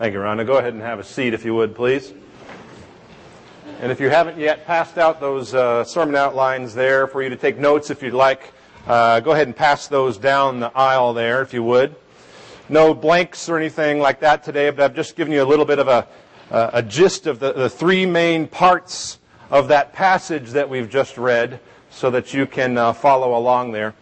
Thank you, Rhonda. Go ahead and have a seat if you would, please. And if you haven't yet passed out those uh, sermon outlines there for you to take notes if you'd like, uh, go ahead and pass those down the aisle there if you would. No blanks or anything like that today, but I've just given you a little bit of a, uh, a gist of the, the three main parts of that passage that we've just read so that you can uh, follow along there.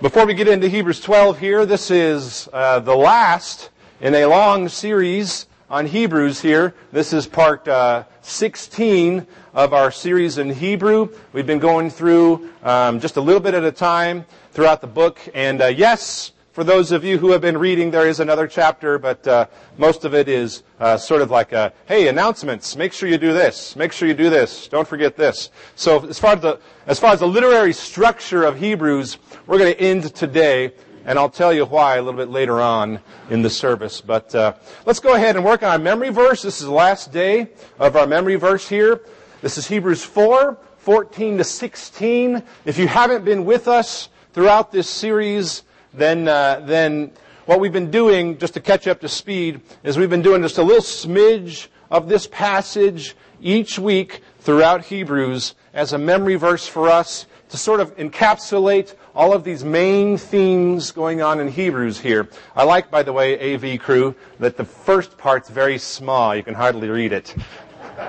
Before we get into Hebrews 12 here, this is uh, the last in a long series on Hebrews here. This is part uh, 16 of our series in Hebrew. We've been going through um, just a little bit at a time throughout the book. And uh, yes, for those of you who have been reading, there is another chapter, but uh, most of it is uh, sort of like a, hey, announcements. Make sure you do this. Make sure you do this. Don't forget this. So as far as the, as far as the literary structure of Hebrews, we're going to end today and I'll tell you why a little bit later on in the service. But uh, let's go ahead and work on our memory verse. This is the last day of our memory verse here. This is Hebrews 4, 14 to 16. If you haven't been with us throughout this series, then uh, then what we've been doing, just to catch up to speed, is we've been doing just a little smidge of this passage each week throughout Hebrews as a memory verse for us to sort of encapsulate all of these main themes going on in Hebrews here. I like, by the way, AV crew, that the first part's very small. You can hardly read it.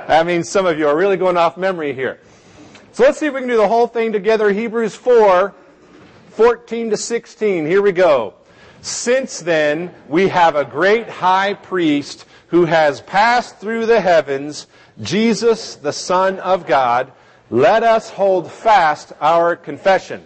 That means some of you are really going off memory here. So let's see if we can do the whole thing together. Hebrews 4, 14 to 16. Here we go. Since then, we have a great high priest who has passed through the heavens, Jesus, the Son of God. Let us hold fast our confession.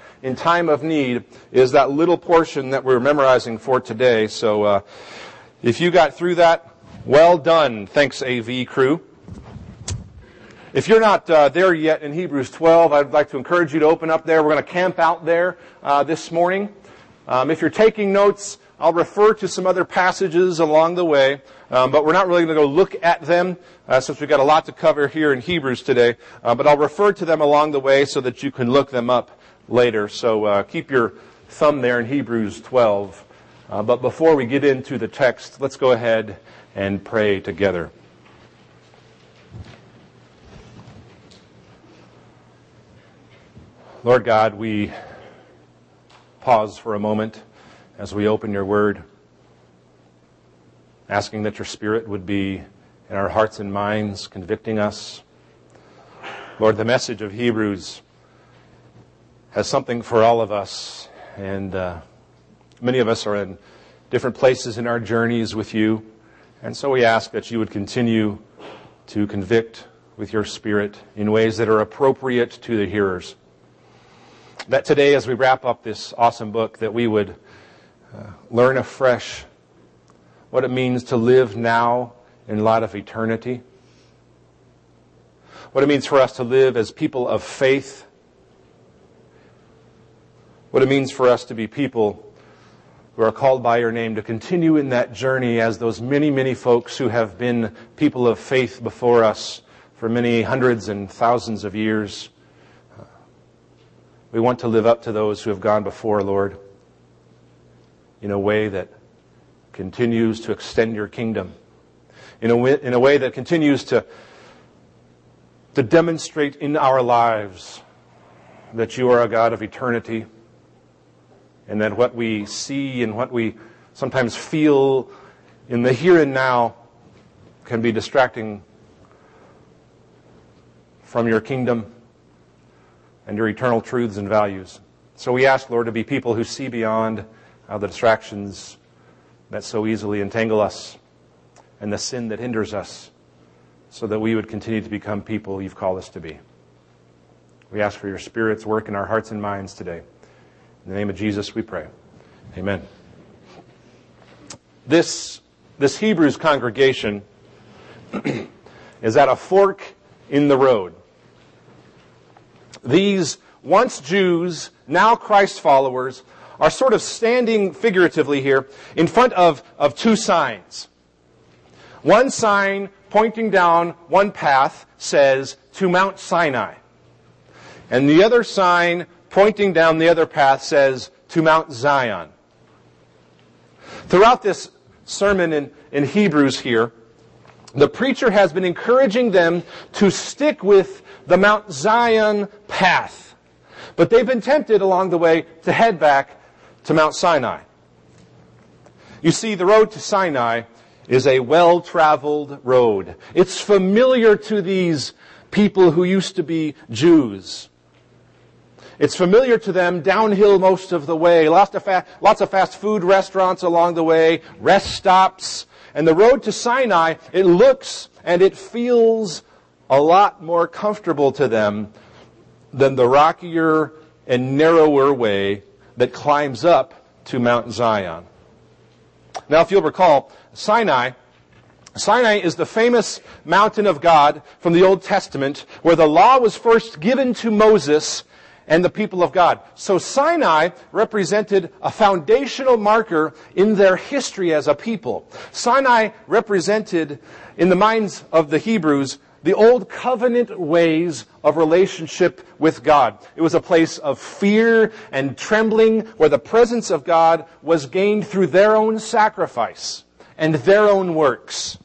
in time of need, is that little portion that we're memorizing for today. So uh, if you got through that, well done. Thanks, AV crew. If you're not uh, there yet in Hebrews 12, I'd like to encourage you to open up there. We're going to camp out there uh, this morning. Um, if you're taking notes, I'll refer to some other passages along the way, um, but we're not really going to go look at them uh, since we've got a lot to cover here in Hebrews today. Uh, but I'll refer to them along the way so that you can look them up later. So uh, keep your thumb there in Hebrews 12. Uh, but before we get into the text, let's go ahead and pray together. Lord God, we pause for a moment as we open your word, asking that your spirit would be in our hearts and minds, convicting us. Lord, the message of Hebrews has something for all of us. And uh, many of us are in different places in our journeys with you. And so we ask that you would continue to convict with your spirit in ways that are appropriate to the hearers. That today, as we wrap up this awesome book, that we would uh, learn afresh what it means to live now in light of eternity. What it means for us to live as people of faith what it means for us to be people who are called by your name to continue in that journey as those many, many folks who have been people of faith before us for many hundreds and thousands of years. We want to live up to those who have gone before, Lord, in a way that continues to extend your kingdom, in a way, in a way that continues to, to demonstrate in our lives that you are a God of eternity and that what we see and what we sometimes feel in the here and now can be distracting from your kingdom and your eternal truths and values. So we ask, Lord, to be people who see beyond uh, the distractions that so easily entangle us and the sin that hinders us so that we would continue to become people you've called us to be. We ask for your Spirit's work in our hearts and minds today. In the name of Jesus, we pray. Amen. This this Hebrews congregation is at a fork in the road. These once Jews, now Christ followers, are sort of standing figuratively here in front of, of two signs. One sign pointing down one path says to Mount Sinai. And the other sign pointing down the other path says to Mount Zion. Throughout this sermon in, in Hebrews here, the preacher has been encouraging them to stick with the Mount Zion path. But they've been tempted along the way to head back to Mount Sinai. You see, the road to Sinai is a well-traveled road. It's familiar to these people who used to be Jews. It's familiar to them downhill most of the way. Lots of, fa- lots of fast food restaurants along the way, rest stops. And the road to Sinai, it looks and it feels a lot more comfortable to them than the rockier and narrower way that climbs up to Mount Zion. Now, if you'll recall, Sinai, Sinai is the famous mountain of God from the Old Testament where the law was first given to Moses and the people of God. So Sinai represented a foundational marker in their history as a people. Sinai represented, in the minds of the Hebrews, the old covenant ways of relationship with God. It was a place of fear and trembling where the presence of God was gained through their own sacrifice and their own works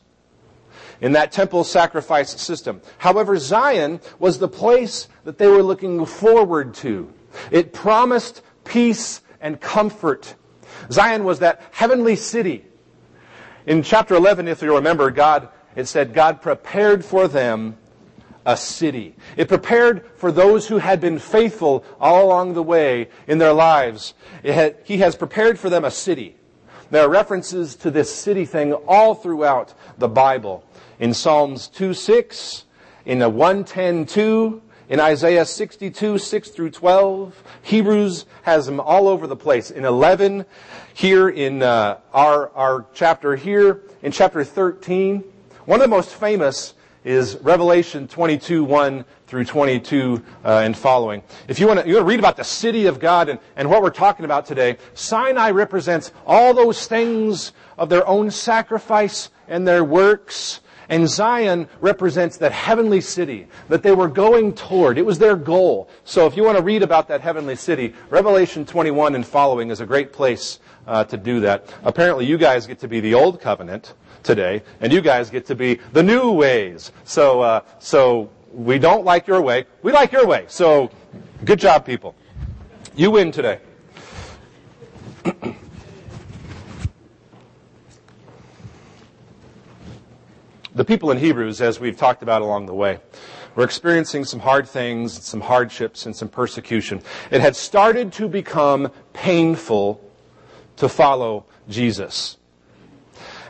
in that temple sacrifice system. However, Zion was the place that they were looking forward to. It promised peace and comfort. Zion was that heavenly city. In chapter 11, if you remember, God, it said God prepared for them a city. It prepared for those who had been faithful all along the way in their lives. Had, he has prepared for them a city. There are references to this city thing all throughout the Bible in Psalms 2 6, in a 110 2, in Isaiah 62 6 through 12. Hebrews has them all over the place. In 11, here in uh, our, our chapter here, in chapter 13. One of the most famous is Revelation 22, 1 through 22 uh, and following. If you want to, you want to read about the city of God and, and what we're talking about today, Sinai represents all those things of their own sacrifice and their works and Zion represents that heavenly city that they were going toward. It was their goal. So if you want to read about that heavenly city, Revelation 21 and following is a great place uh, to do that. Apparently you guys get to be the old covenant today, and you guys get to be the new ways. So, uh, so we don't like your way. We like your way. So good job, people. You win today. the people in Hebrews, as we've talked about along the way, were experiencing some hard things, some hardships, and some persecution. It had started to become painful to follow Jesus.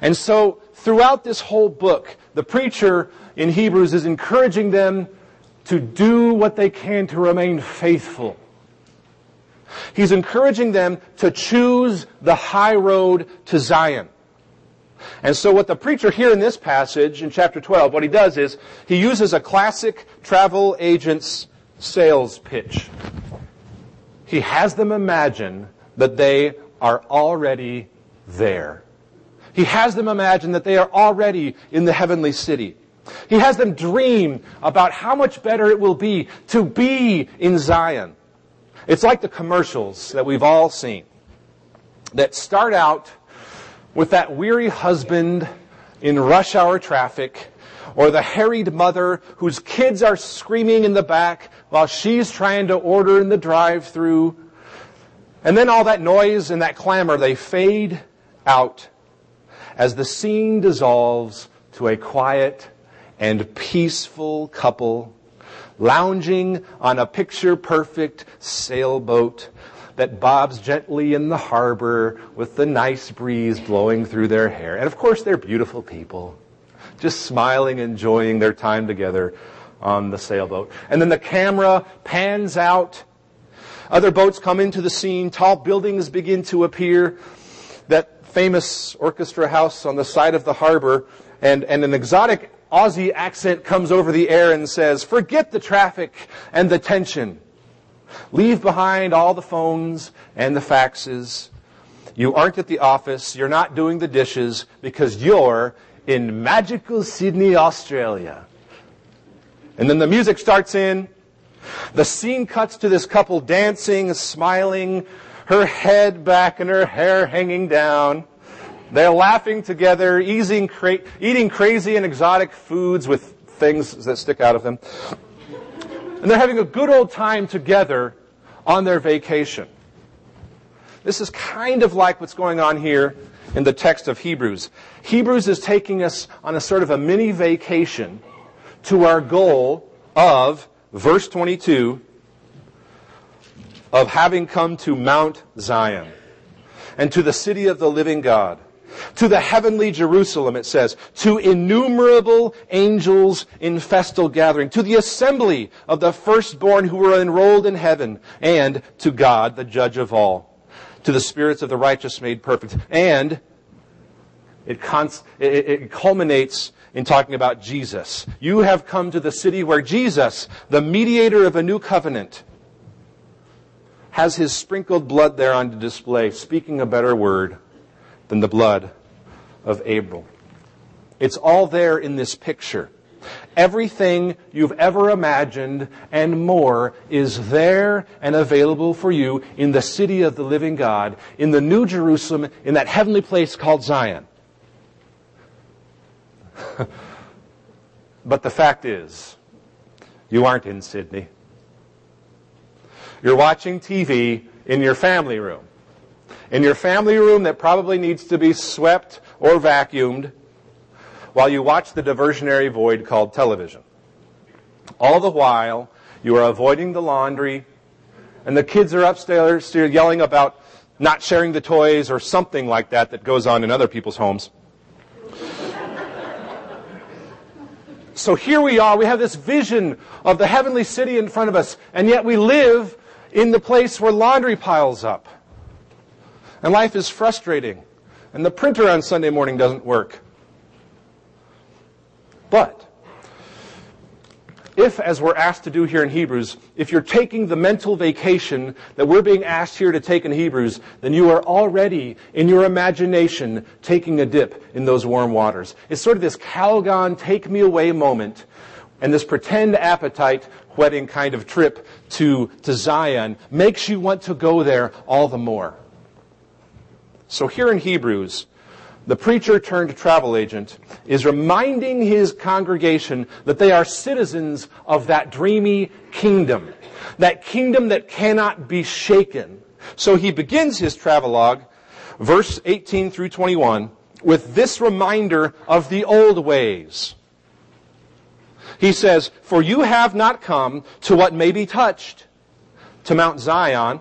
And so, throughout this whole book, the preacher in Hebrews is encouraging them to do what they can to remain faithful. He's encouraging them to choose the high road to Zion. And so what the preacher here in this passage in chapter 12, what he does is he uses a classic travel agent's sales pitch. He has them imagine that they are already there. He has them imagine that they are already in the heavenly city. He has them dream about how much better it will be to be in Zion. It's like the commercials that we've all seen that start out with that weary husband in rush hour traffic, or the harried mother whose kids are screaming in the back while she's trying to order in the drive through. And then all that noise and that clamor, they fade out as the scene dissolves to a quiet and peaceful couple lounging on a picture perfect sailboat that bobs gently in the harbor with the nice breeze blowing through their hair. And of course, they're beautiful people, just smiling, enjoying their time together on the sailboat. And then the camera pans out. Other boats come into the scene. Tall buildings begin to appear that famous orchestra house on the side of the harbor, and, and an exotic Aussie accent comes over the air and says, forget the traffic and the tension. Leave behind all the phones and the faxes. You aren't at the office. You're not doing the dishes because you're in magical Sydney, Australia. And then the music starts in. The scene cuts to this couple dancing, smiling, her head back and her hair hanging down. They're laughing together, eating, cra- eating crazy and exotic foods with things that stick out of them. And they're having a good old time together on their vacation. This is kind of like what's going on here in the text of Hebrews. Hebrews is taking us on a sort of a mini vacation to our goal of, verse 22, of having come to Mount Zion and to the city of the living God to the heavenly Jerusalem, it says, to innumerable angels in festal gathering, to the assembly of the firstborn who were enrolled in heaven, and to God, the judge of all, to the spirits of the righteous made perfect. And it, cons- it, it culminates in talking about Jesus. You have come to the city where Jesus, the mediator of a new covenant, has his sprinkled blood there on display, speaking a better word than the blood of Abel. It's all there in this picture. Everything you've ever imagined and more is there and available for you in the city of the living God, in the New Jerusalem, in that heavenly place called Zion. but the fact is, you aren't in Sydney. You're watching TV in your family room in your family room that probably needs to be swept or vacuumed while you watch the diversionary void called television. All the while, you are avoiding the laundry, and the kids are upstairs yelling about not sharing the toys or something like that that goes on in other people's homes. so here we are, we have this vision of the heavenly city in front of us, and yet we live in the place where laundry piles up. And life is frustrating. And the printer on Sunday morning doesn't work. But, if, as we're asked to do here in Hebrews, if you're taking the mental vacation that we're being asked here to take in Hebrews, then you are already, in your imagination, taking a dip in those warm waters. It's sort of this Calgon take me away moment and this pretend appetite whetting kind of trip to, to Zion makes you want to go there all the more. So here in Hebrews, the preacher turned travel agent is reminding his congregation that they are citizens of that dreamy kingdom, that kingdom that cannot be shaken. So he begins his travelogue, verse 18 through 21, with this reminder of the old ways. He says, For you have not come to what may be touched, to Mount Zion,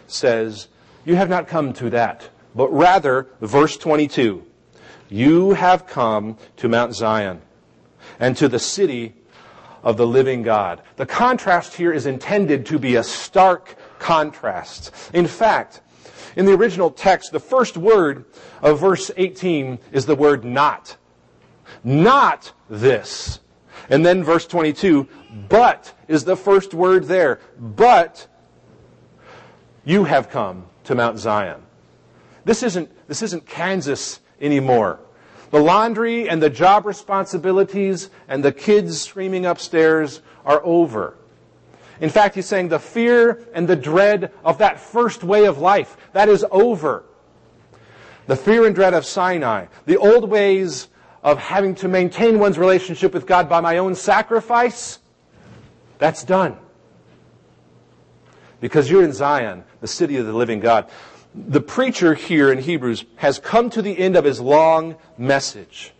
says, You have not come to that, but rather, verse 22, you have come to Mount Zion and to the city of the living God. The contrast here is intended to be a stark contrast. In fact, in the original text, the first word of verse 18 is the word not. Not this. And then verse 22, but is the first word there. But you have come to Mount Zion. This isn't, this isn't Kansas anymore. The laundry and the job responsibilities and the kids screaming upstairs are over. In fact, he's saying the fear and the dread of that first way of life, that is over. The fear and dread of Sinai, the old ways of having to maintain one's relationship with God by my own sacrifice, that's done because you're in Zion, the city of the living God. the preacher here in Hebrews has come to the end of his long message.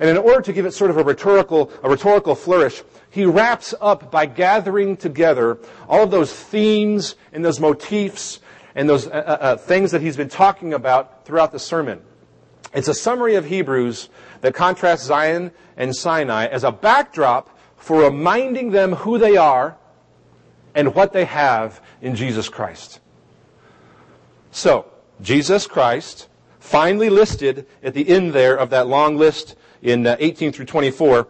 And in order to give it sort of a rhetorical, a rhetorical flourish, he wraps up by gathering together all of those themes and those motifs and those uh, uh, uh, things that he's been talking about throughout the sermon. It's a summary of Hebrews that contrasts Zion and Sinai as a backdrop for reminding them who they are and what they have in Jesus Christ. So, Jesus Christ, finally listed at the end there of that long list in uh, 18 through 24,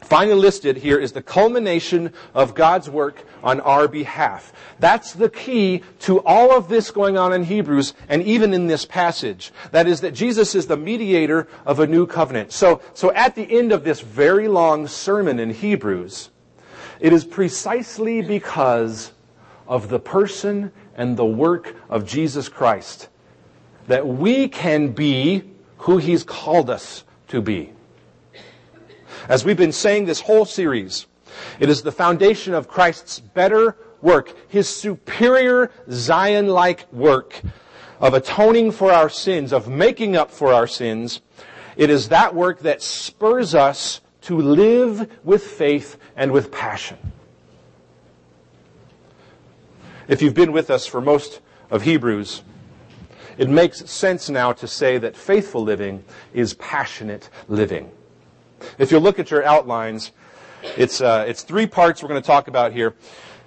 finally listed here is the culmination of God's work on our behalf. That's the key to all of this going on in Hebrews and even in this passage. That is that Jesus is the mediator of a new covenant. So, so at the end of this very long sermon in Hebrews, it is precisely because of the person and the work of Jesus Christ that we can be who He's called us to be. As we've been saying this whole series, it is the foundation of Christ's better work, His superior Zion-like work of atoning for our sins, of making up for our sins. It is that work that spurs us to live with faith and with passion. If you've been with us for most of Hebrews, it makes sense now to say that faithful living is passionate living. If you look at your outlines, it's, uh, it's three parts we're going to talk about here.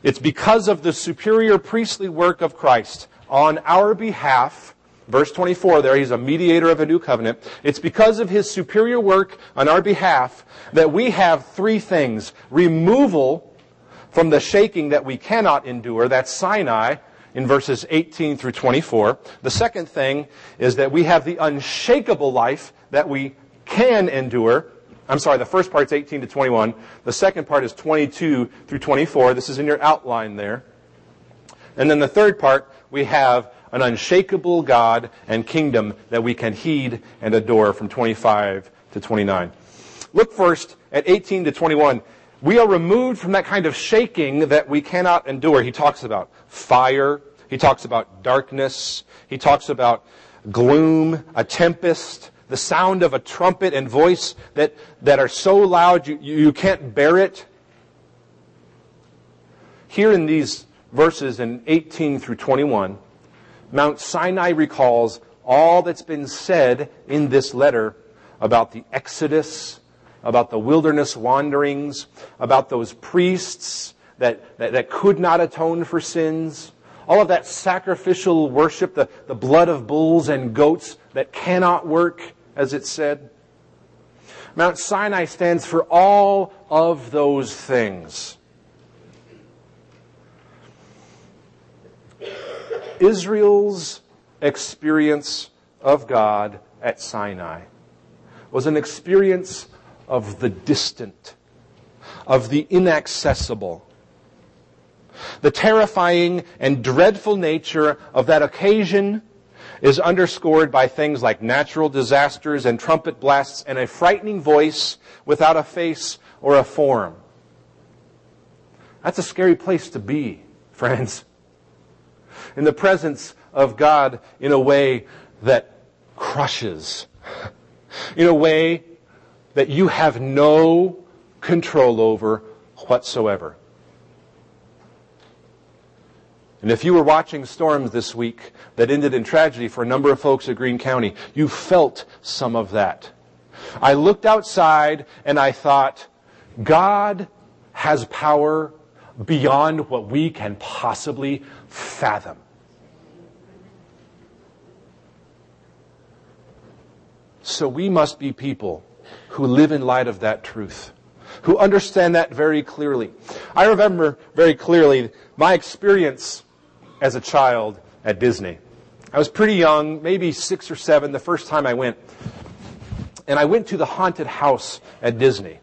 It's because of the superior priestly work of Christ on our behalf. Verse 24 there, he's a mediator of a new covenant. It's because of his superior work on our behalf that we have three things. Removal from the shaking that we cannot endure. That's Sinai in verses 18 through 24. The second thing is that we have the unshakable life that we can endure. I'm sorry, the first part's 18 to 21. The second part is 22 through 24. This is in your outline there. And then the third part, we have an unshakable God and kingdom that we can heed and adore from 25 to 29. Look first at 18 to 21. We are removed from that kind of shaking that we cannot endure. He talks about fire. He talks about darkness. He talks about gloom, a tempest, the sound of a trumpet and voice that, that are so loud you, you can't bear it. Here in these verses in 18 through 21, Mount Sinai recalls all that's been said in this letter about the Exodus, about the wilderness wanderings, about those priests that, that, that, could not atone for sins, all of that sacrificial worship, the, the blood of bulls and goats that cannot work, as it said. Mount Sinai stands for all of those things. Israel's experience of God at Sinai was an experience of the distant, of the inaccessible. The terrifying and dreadful nature of that occasion is underscored by things like natural disasters and trumpet blasts and a frightening voice without a face or a form. That's a scary place to be, friends. In the presence of God in a way that crushes, in a way that you have no control over whatsoever. And if you were watching storms this week that ended in tragedy for a number of folks at Greene County, you felt some of that. I looked outside and I thought, God has power beyond what we can possibly fathom. So we must be people who live in light of that truth, who understand that very clearly. I remember very clearly my experience as a child at Disney. I was pretty young, maybe six or seven, the first time I went. And I went to the haunted house at Disney.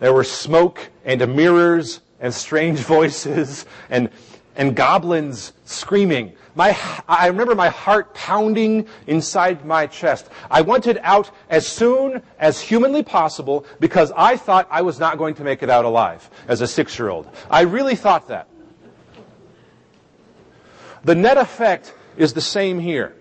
There were smoke and mirrors and strange voices and, and goblins screaming. My, I remember my heart pounding inside my chest. I wanted out as soon as humanly possible because I thought I was not going to make it out alive as a six year old. I really thought that. The net effect is the same here.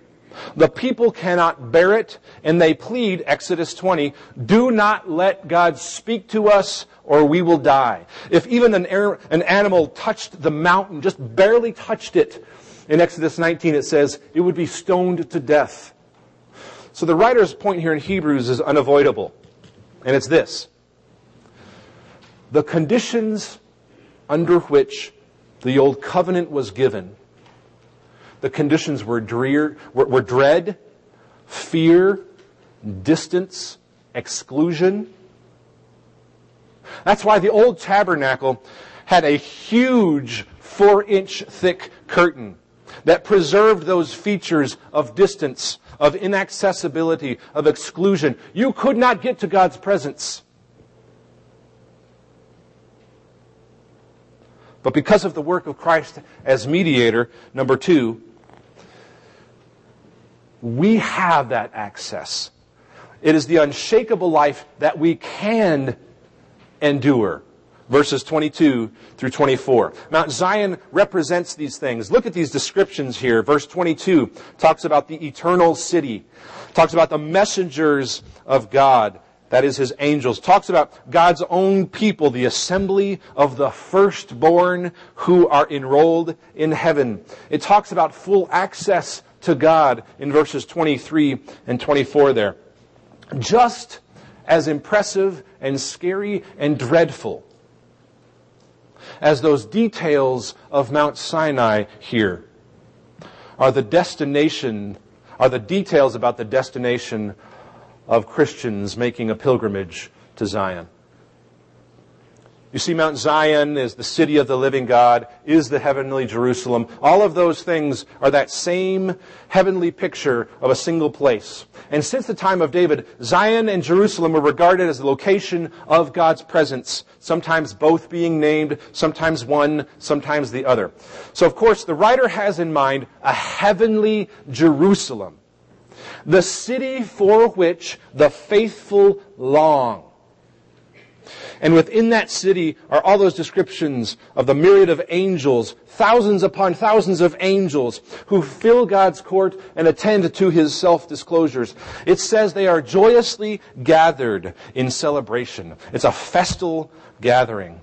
The people cannot bear it, and they plead, Exodus 20, do not let God speak to us or we will die. If even an, an animal touched the mountain, just barely touched it, in Exodus 19 it says it would be stoned to death. So the writer's point here in Hebrews is unavoidable, and it's this. The conditions under which the old covenant was given the conditions were, drear, were, were dread, fear, distance, exclusion. That's why the old tabernacle had a huge four inch thick curtain that preserved those features of distance, of inaccessibility, of exclusion. You could not get to God's presence. But because of the work of Christ as mediator, number two, we have that access. It is the unshakable life that we can endure. Verses 22 through 24. Mount Zion represents these things. Look at these descriptions here. Verse 22 talks about the eternal city, talks about the messengers of God, that is his angels, talks about God's own people, the assembly of the firstborn who are enrolled in heaven. It talks about full access to God in verses 23 and 24 there. Just as impressive and scary and dreadful as those details of Mount Sinai here are the destination, are the details about the destination of Christians making a pilgrimage to Zion. You see, Mount Zion is the city of the living God, is the heavenly Jerusalem. All of those things are that same heavenly picture of a single place. And since the time of David, Zion and Jerusalem were regarded as the location of God's presence, sometimes both being named, sometimes one, sometimes the other. So of course, the writer has in mind a heavenly Jerusalem, the city for which the faithful long. And within that city are all those descriptions of the myriad of angels, thousands upon thousands of angels who fill God's court and attend to his self-disclosures. It says they are joyously gathered in celebration. It's a festal gathering.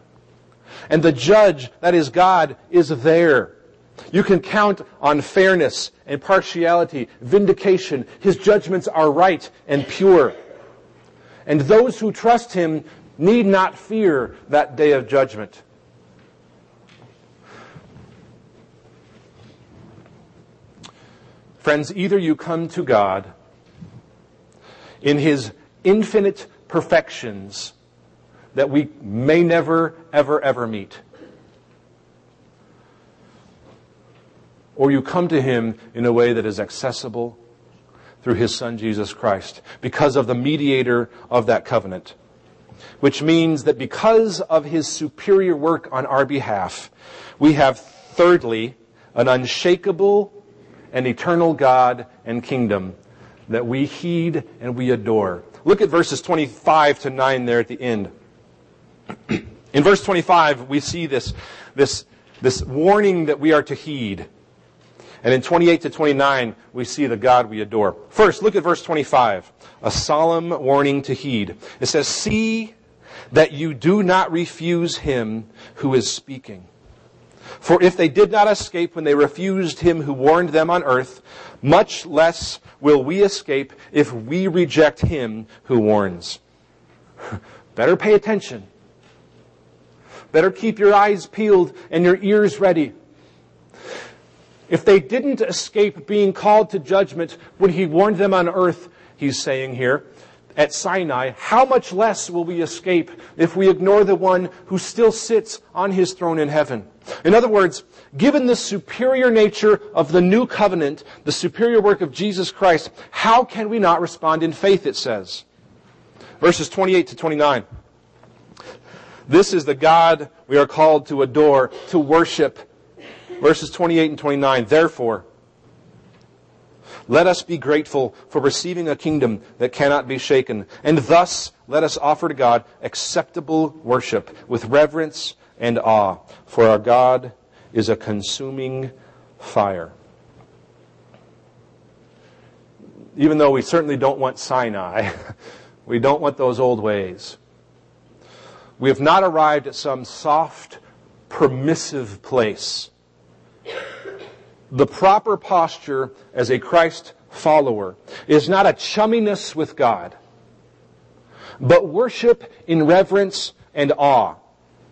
And the judge, that is God, is there. You can count on fairness and partiality, vindication. His judgments are right and pure. And those who trust him need not fear that day of judgment. Friends, either you come to God in His infinite perfections that we may never, ever, ever meet. Or you come to Him in a way that is accessible through His Son Jesus Christ because of the mediator of that covenant which means that because of his superior work on our behalf, we have thirdly an unshakable and eternal God and kingdom that we heed and we adore. Look at verses 25 to 9 there at the end. In verse 25, we see this, this, this warning that we are to heed. And in 28 to 29, we see the God we adore. First, look at verse 25. A solemn warning to heed. It says, See that you do not refuse him who is speaking. For if they did not escape when they refused him who warned them on earth, much less will we escape if we reject him who warns. Better pay attention. Better keep your eyes peeled and your ears ready. If they didn't escape being called to judgment when he warned them on earth, he's saying here, at Sinai, how much less will we escape if we ignore the one who still sits on his throne in heaven? In other words, given the superior nature of the new covenant, the superior work of Jesus Christ, how can we not respond in faith, it says? Verses 28 to 29. This is the God we are called to adore, to worship. Verses 28 and 29. Therefore, let us be grateful for receiving a kingdom that cannot be shaken. And thus, let us offer to God acceptable worship with reverence and awe. For our God is a consuming fire. Even though we certainly don't want Sinai, we don't want those old ways. We have not arrived at some soft, permissive place. The proper posture as a Christ follower is not a chumminess with God, but worship in reverence and awe.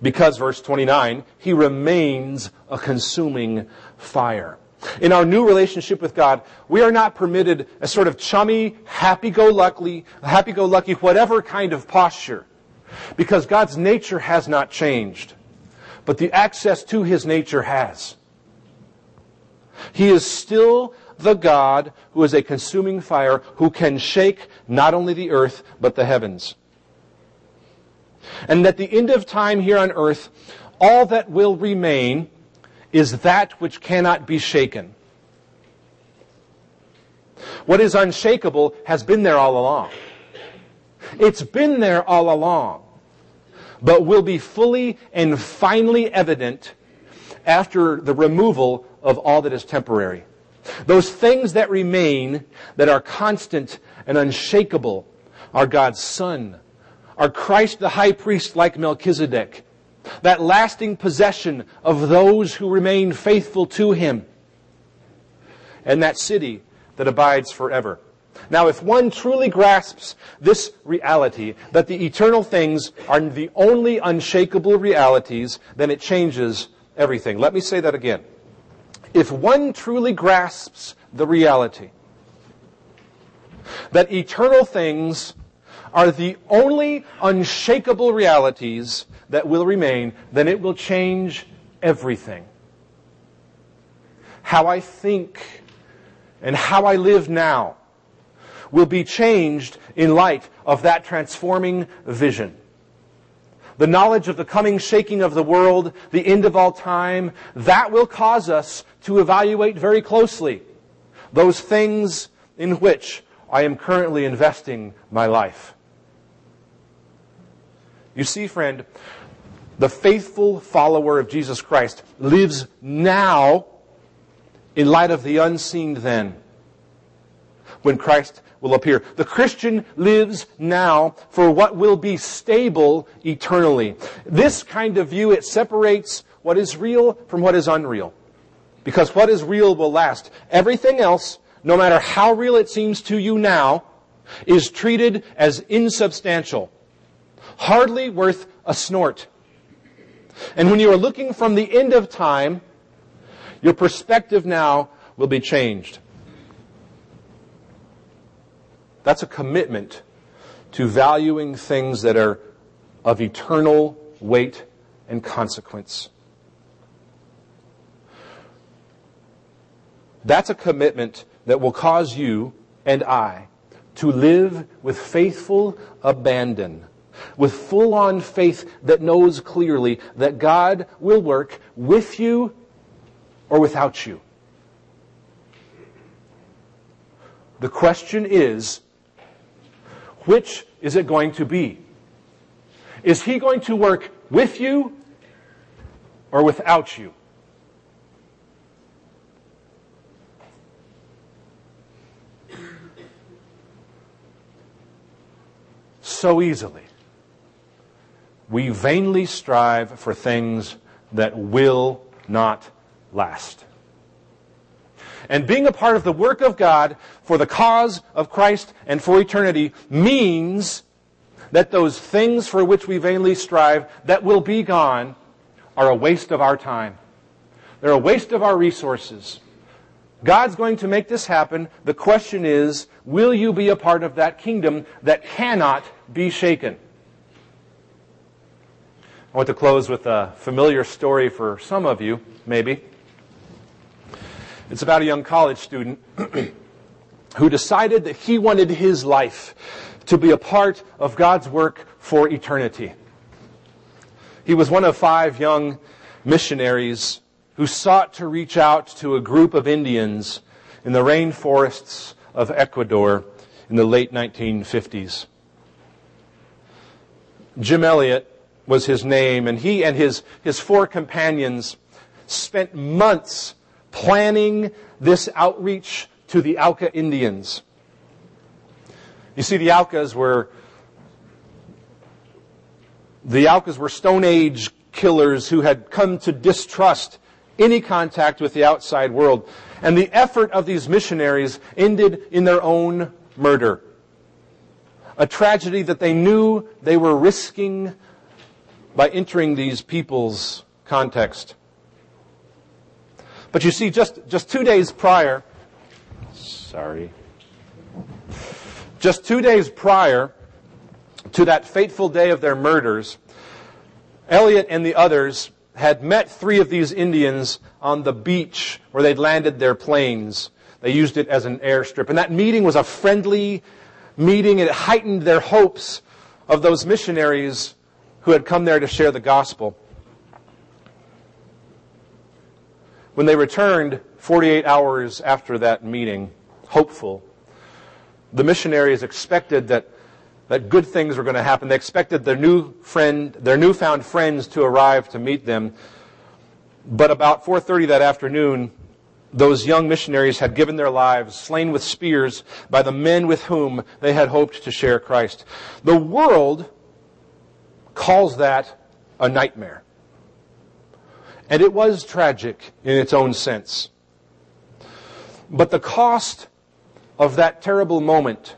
Because, verse 29, He remains a consuming fire. In our new relationship with God, we are not permitted a sort of chummy, happy-go-lucky, happy-go-lucky, whatever kind of posture. Because God's nature has not changed. But the access to His nature has. He is still the God who is a consuming fire who can shake not only the earth, but the heavens. And at the end of time here on earth, all that will remain is that which cannot be shaken. What is unshakable has been there all along. It's been there all along, but will be fully and finally evident after the removal of all that is temporary. Those things that remain that are constant and unshakable are God's Son, are Christ the high priest like Melchizedek, that lasting possession of those who remain faithful to him, and that city that abides forever. Now, if one truly grasps this reality, that the eternal things are the only unshakable realities, then it changes everything. Let me say that again. If one truly grasps the reality that eternal things are the only unshakable realities that will remain, then it will change everything. How I think and how I live now will be changed in light of that transforming vision. The knowledge of the coming shaking of the world, the end of all time, that will cause us to evaluate very closely those things in which I am currently investing my life. You see, friend, the faithful follower of Jesus Christ lives now in light of the unseen then when Christ will appear. The Christian lives now for what will be stable eternally. This kind of view, it separates what is real from what is unreal. Because what is real will last. Everything else, no matter how real it seems to you now, is treated as insubstantial. Hardly worth a snort. And when you are looking from the end of time, your perspective now will be changed. That's a commitment to valuing things that are of eternal weight and consequence. That's a commitment that will cause you and I to live with faithful abandon, with full on faith that knows clearly that God will work with you or without you. The question is, which is it going to be? Is he going to work with you or without you? So easily, we vainly strive for things that will not last. And being a part of the work of God for the cause of Christ and for eternity means that those things for which we vainly strive that will be gone are a waste of our time. They're a waste of our resources. God's going to make this happen. The question is, will you be a part of that kingdom that cannot be shaken? I want to close with a familiar story for some of you, maybe. It's about a young college student who decided that he wanted his life to be a part of God's work for eternity. He was one of five young missionaries who sought to reach out to a group of Indians in the rainforests of Ecuador in the late 1950s. Jim Elliot was his name, and he and his, his four companions spent months planning this outreach to the Auca Indians. You see, the Aucas were the Aucas were Stone Age killers who had come to distrust any contact with the outside world. And the effort of these missionaries ended in their own murder. A tragedy that they knew they were risking by entering these people's context. But you see, just, just two days prior, sorry, just two days prior to that fateful day of their murders, Elliot and the others had met three of these Indians on the beach where they'd landed their planes. They used it as an airstrip. And that meeting was a friendly meeting. It heightened their hopes of those missionaries who had come there to share the gospel. When they returned 48 hours after that meeting, hopeful, the missionaries expected that, that good things were going to happen. They expected their new friend, their newfound friends to arrive to meet them. But about 4:30 that afternoon, those young missionaries had given their lives, slain with spears, by the men with whom they had hoped to share Christ. The world calls that a nightmare. And it was tragic in its own sense. But the cost of that terrible moment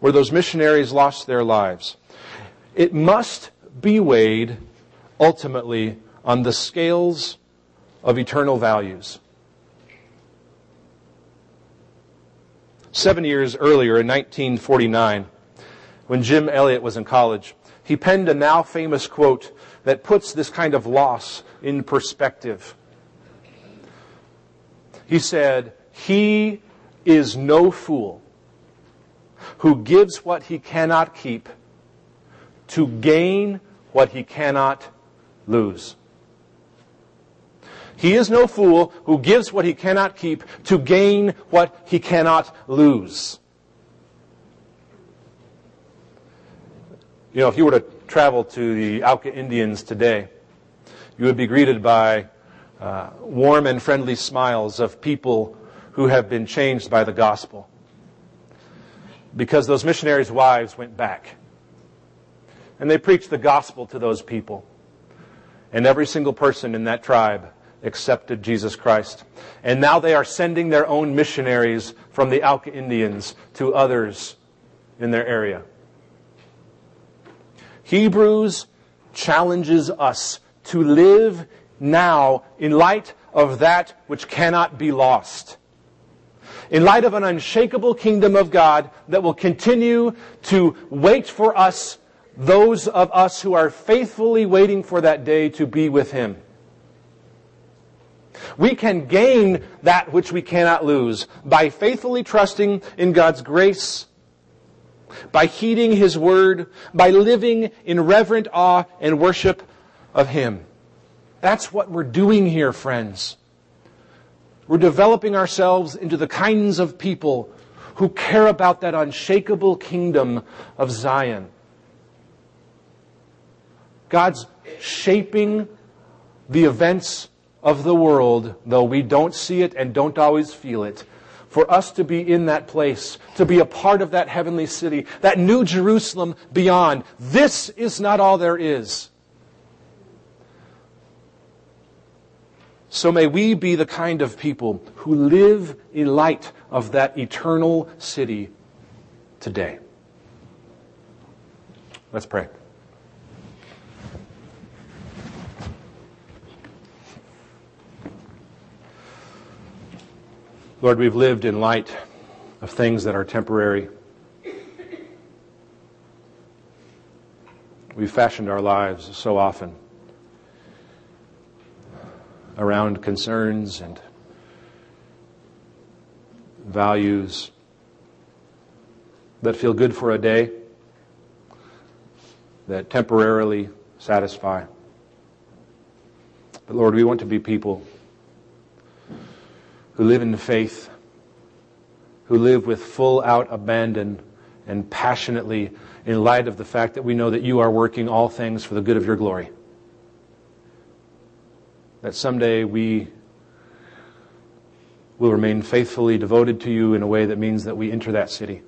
where those missionaries lost their lives, it must be weighed ultimately on the scales of eternal values. Seven years earlier, in 1949, when Jim Elliot was in college, he penned a now famous quote that puts this kind of loss in perspective. He said, He is no fool who gives what he cannot keep to gain what he cannot lose. He is no fool who gives what he cannot keep to gain what he cannot lose. You know, if you were to travel to the Auca Indians today, you would be greeted by uh, warm and friendly smiles of people who have been changed by the gospel. Because those missionaries' wives went back. And they preached the gospel to those people. And every single person in that tribe accepted Jesus Christ. And now they are sending their own missionaries from the Auca Indians to others in their area. Hebrews challenges us to live now in light of that which cannot be lost in light of an unshakable kingdom of God that will continue to wait for us, those of us who are faithfully waiting for that day to be with Him. We can gain that which we cannot lose by faithfully trusting in God's grace, by heeding His word, by living in reverent awe and worship of Him. That's what we're doing here, friends. We're developing ourselves into the kinds of people who care about that unshakable kingdom of Zion. God's shaping the events of the world, though we don't see it and don't always feel it, for us to be in that place, to be a part of that heavenly city, that new Jerusalem beyond. This is not all there is. So may we be the kind of people who live in light of that eternal city today. Let's pray. Lord, we've lived in light of things that are temporary. We've fashioned our lives so often around concerns and values that feel good for a day, that temporarily satisfy. But Lord, we want to be people who live in faith, who live with full out abandon and passionately in light of the fact that we know that you are working all things for the good of your glory that someday we will remain faithfully devoted to you in a way that means that we enter that city.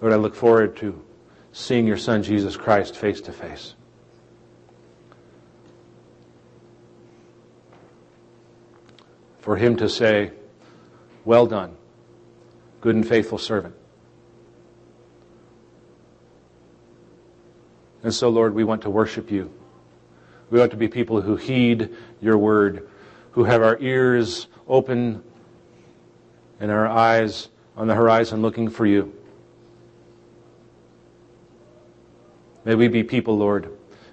Lord, I look forward to seeing your Son, Jesus Christ, face to face. For him to say, Well done, good and faithful servant. And so, Lord, we want to worship you. We want to be people who heed your word, who have our ears open and our eyes on the horizon looking for you. May we be people, Lord,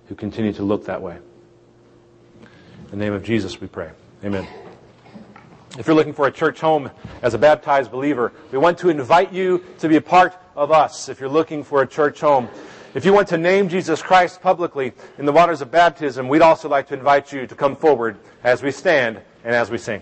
who continue to look that way. In the name of Jesus we pray. Amen. If you're looking for a church home as a baptized believer, we want to invite you to be a part of us if you're looking for a church home. If you want to name Jesus Christ publicly in the waters of baptism, we'd also like to invite you to come forward as we stand and as we sing.